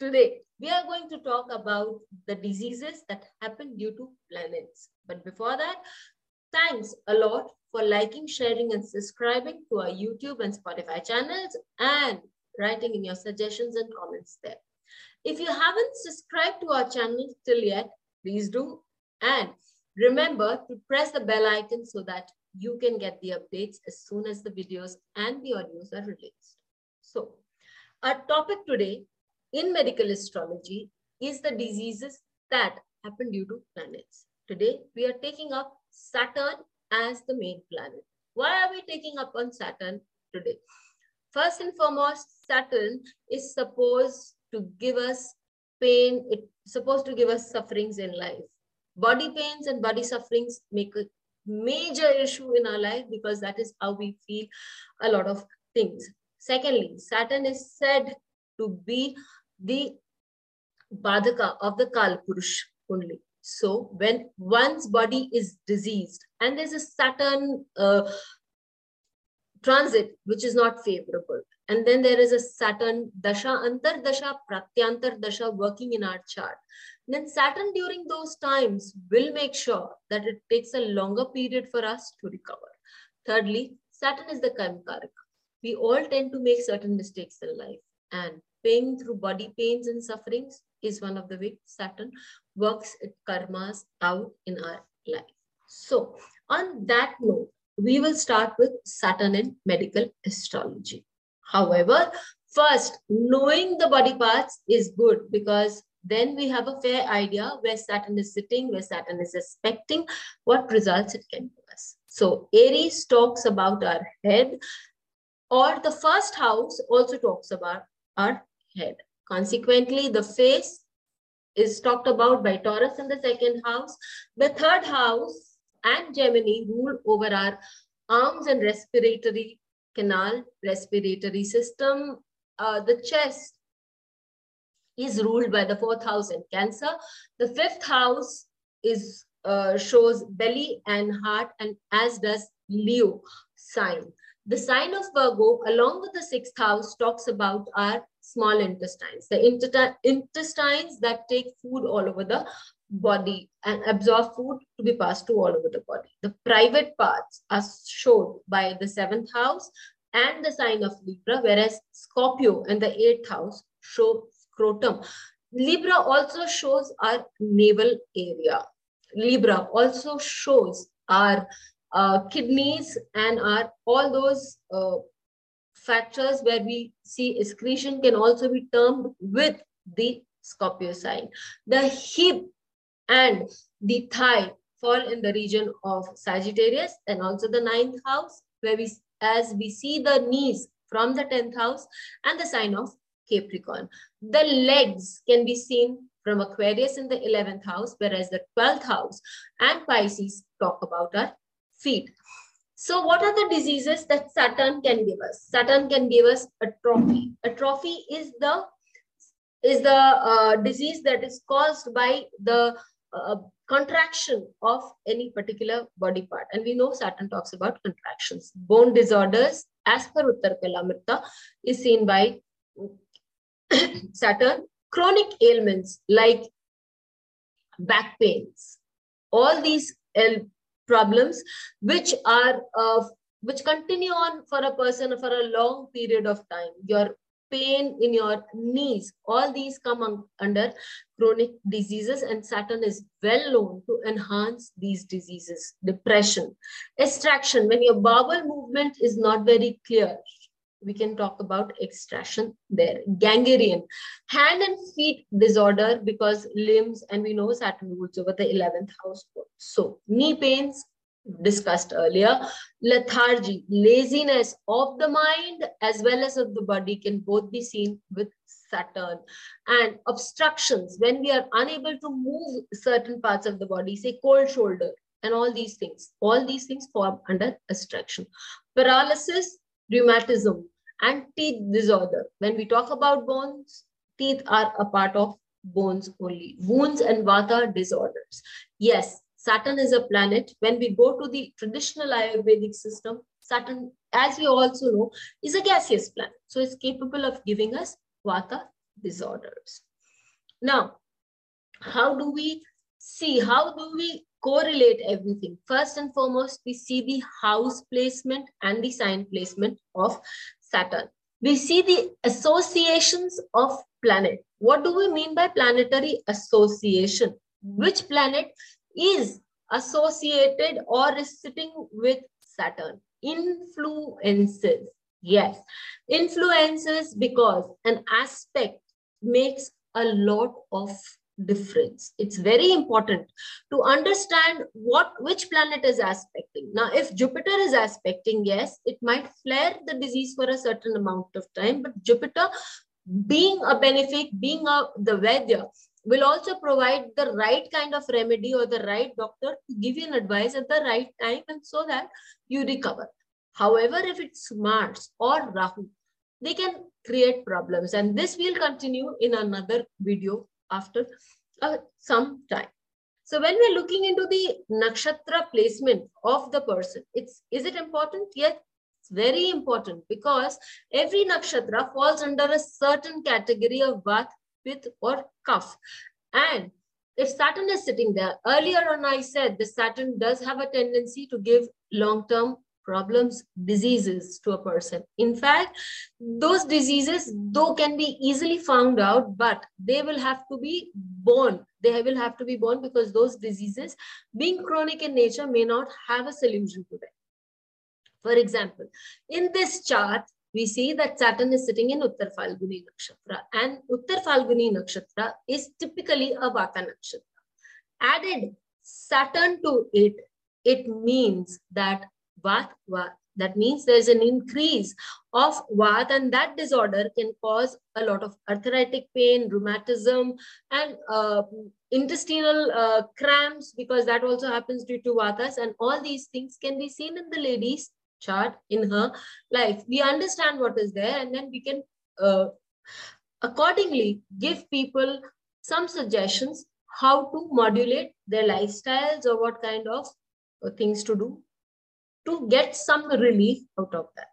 Today, we are going to talk about the diseases that happen due to planets. But before that, thanks a lot for liking, sharing, and subscribing to our YouTube and Spotify channels and writing in your suggestions and comments there. If you haven't subscribed to our channel till yet, please do. And remember to press the bell icon so that you can get the updates as soon as the videos and the audios are released. So our topic today in medical astrology is the diseases that happen due to planets. Today, we are taking up Saturn as the main planet. Why are we taking up on Saturn today? First and foremost, Saturn is supposed to give us pain. It's supposed to give us sufferings in life. Body pains and body sufferings make a major issue in our life because that is how we feel a lot of things. Secondly, Saturn is said to be the Badaka of the Kalpurush only. So when one's body is diseased and there's a Saturn uh, transit which is not favorable, and then there is a Saturn Dasha, Antar Dasha, Pratyantar Dasha working in our chart, then Saturn during those times will make sure that it takes a longer period for us to recover. Thirdly, Saturn is the Karmakaraka. We all tend to make certain mistakes in life and pain through body pains and sufferings is one of the ways Saturn works its karmas out in our life. So on that note, we will start with Saturn in medical astrology. However, first, knowing the body parts is good because then we have a fair idea where Saturn is sitting, where Saturn is expecting, what results it can give us. So Aries talks about our head, or the first house also talks about our head. Consequently, the face is talked about by Taurus in the second house. The third house and Gemini rule over our arms and respiratory canal, respiratory system. Uh, the chest is ruled by the fourth house in Cancer. The fifth house is uh, shows belly and heart, and as does Leo sign. The sign of Virgo, along with the sixth house, talks about our small intestines, the intestines that take food all over the body and absorb food to be passed to all over the body. The private parts are shown by the seventh house and the sign of Libra, whereas Scorpio and the eighth house show scrotum. Libra also shows our navel area. Libra also shows our uh, kidneys and our all those uh, factors where we see excretion can also be termed with the Scorpio sign. The hip and the thigh fall in the region of Sagittarius and also the ninth house where we as we see the knees from the 10th house and the sign of Capricorn. The legs can be seen from Aquarius in the 11th house, whereas the 12th house and Pisces talk about our feet. So what are the diseases that Saturn can give us? Saturn can give us atrophy. Atrophy is the is the uh, disease that is caused by the uh, contraction of any particular body part. And we know Saturn talks about contractions. Bone disorders, as per Uttar Kalamrita, is seen by Saturn. Chronic ailments like back pains, all these problems which are uh, which continue on for a person for a long period of time. Your pain in your knees, all these come under chronic diseases and Saturn is well known to enhance these diseases. Depression, extraction, when your bowel movement is not very clear, we can talk about extraction there. Gangrene, hand and feet disorder because limbs, and we know Saturn rules over the 11th house. So knee pains, discussed earlier. Lethargy, laziness of the mind as well as of the body can both be seen with Saturn. And obstructions, when we are unable to move certain parts of the body, say cold shoulder and all these things, all these things form under obstruction. Paralysis, rheumatism, and teeth disorder. When we talk about bones, teeth are a part of bones only. Wounds and vata disorders. Yes, Saturn is a planet. When we go to the traditional Ayurvedic system, Saturn, as we also know, is a gaseous planet. So it's capable of giving us vata disorders. Now, how do we see, how do we correlate everything? First and foremost, we see the house placement and the sign placement of Saturn. We see the associations of planet. What do we mean by planetary association? Which planet is associated or is sitting with Saturn? Influences. Yes, influences because an aspect makes a lot of difference. It's very important to understand what which planet is aspecting. Now, if Jupiter is aspecting, yes, it might flare the disease for a certain amount of time, but Jupiter being a benefic, being a the Vaidya, will also provide the right kind of remedy or the right doctor to give you an advice at the right time and so that you recover. However, if it's Mars or Rahu, they can create problems. And this will continue in another video after uh, some time. So when we're looking into the nakshatra placement of the person, it's is it important? Yes, it's very important because every nakshatra falls under a certain category of Vat, Pith or Kaph. And if Saturn is sitting there, earlier on I said the Saturn does have a tendency to give long-term problems, diseases to a person. In fact, those diseases, though can be easily found out, but they will have to be born. They will have to be born because those diseases, being chronic in nature, may not have a solution to them. For example, in this chart, we see that Saturn is sitting in Uttar Falguni Nakshatra and Uttar Falguni Nakshatra is typically a Vata Nakshatra. Added Saturn to it, it means that That means there's an increase of Vat and that disorder can cause a lot of arthritic pain, rheumatism, and uh, intestinal uh, cramps because that also happens due to Vatas. And all these things can be seen in the lady's chart in her life. We understand what is there and then we can uh, accordingly give people some suggestions how to modulate their lifestyles or what kind of uh, things to do to get some relief out of that.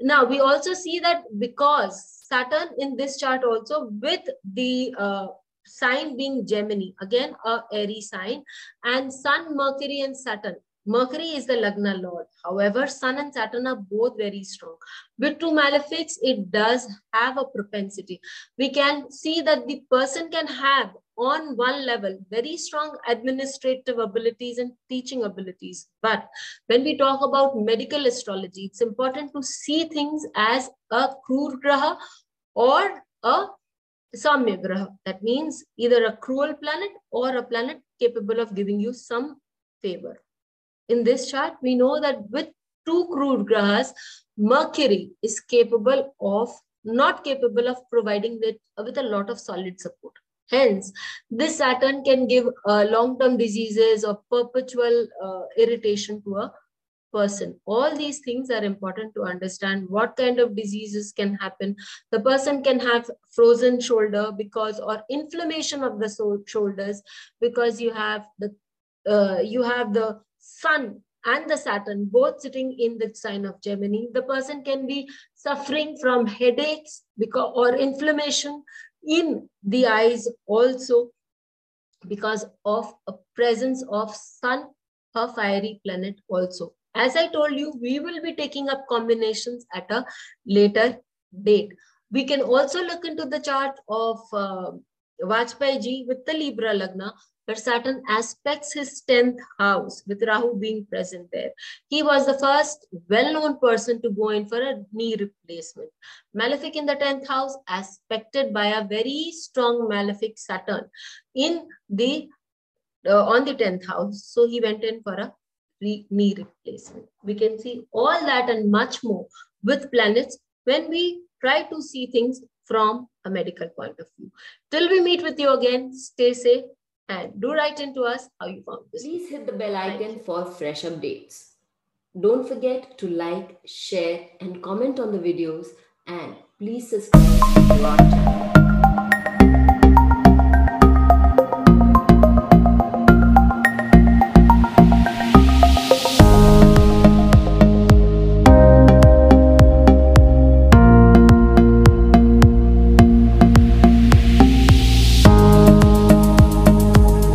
Now, we also see that because Saturn in this chart also with the uh, sign being Gemini, again, a airy sign, and Sun, Mercury, and Saturn. Mercury is the Lagna Lord. However, Sun and Saturn are both very strong. With two malefics, it does have a propensity. We can see that the person can have on one level very strong administrative abilities and teaching abilities but when we talk about medical astrology it's important to see things as a krur graha or a samya graha that means either a cruel planet or a planet capable of giving you some favor in this chart we know that with two krur grahas mercury is capable of not capable of providing it with a lot of solid support Hence, this Saturn can give uh, long-term diseases or perpetual uh, irritation to a person. All these things are important to understand what kind of diseases can happen. The person can have frozen shoulder because or inflammation of the so shoulders because you have the uh, you have the sun and the Saturn both sitting in the sign of Gemini. The person can be suffering from headaches because or inflammation in the eyes also because of a presence of sun, a fiery planet also. As I told you, we will be taking up combinations at a later date. We can also look into the chart of uh, Vajpayee ji with the Libra Lagna where Saturn aspects his 10th house with Rahu being present there. He was the first well-known person to go in for a knee replacement. Malefic in the 10th house aspected by a very strong malefic Saturn in the uh, on the 10th house. So he went in for a re knee replacement. We can see all that and much more with planets when we try to see things from a medical point of view. Till we meet with you again, stay safe and do write into us how you found this. Please hit the bell icon for fresh updates. Don't forget to like, share, and comment on the videos. And please subscribe to our channel.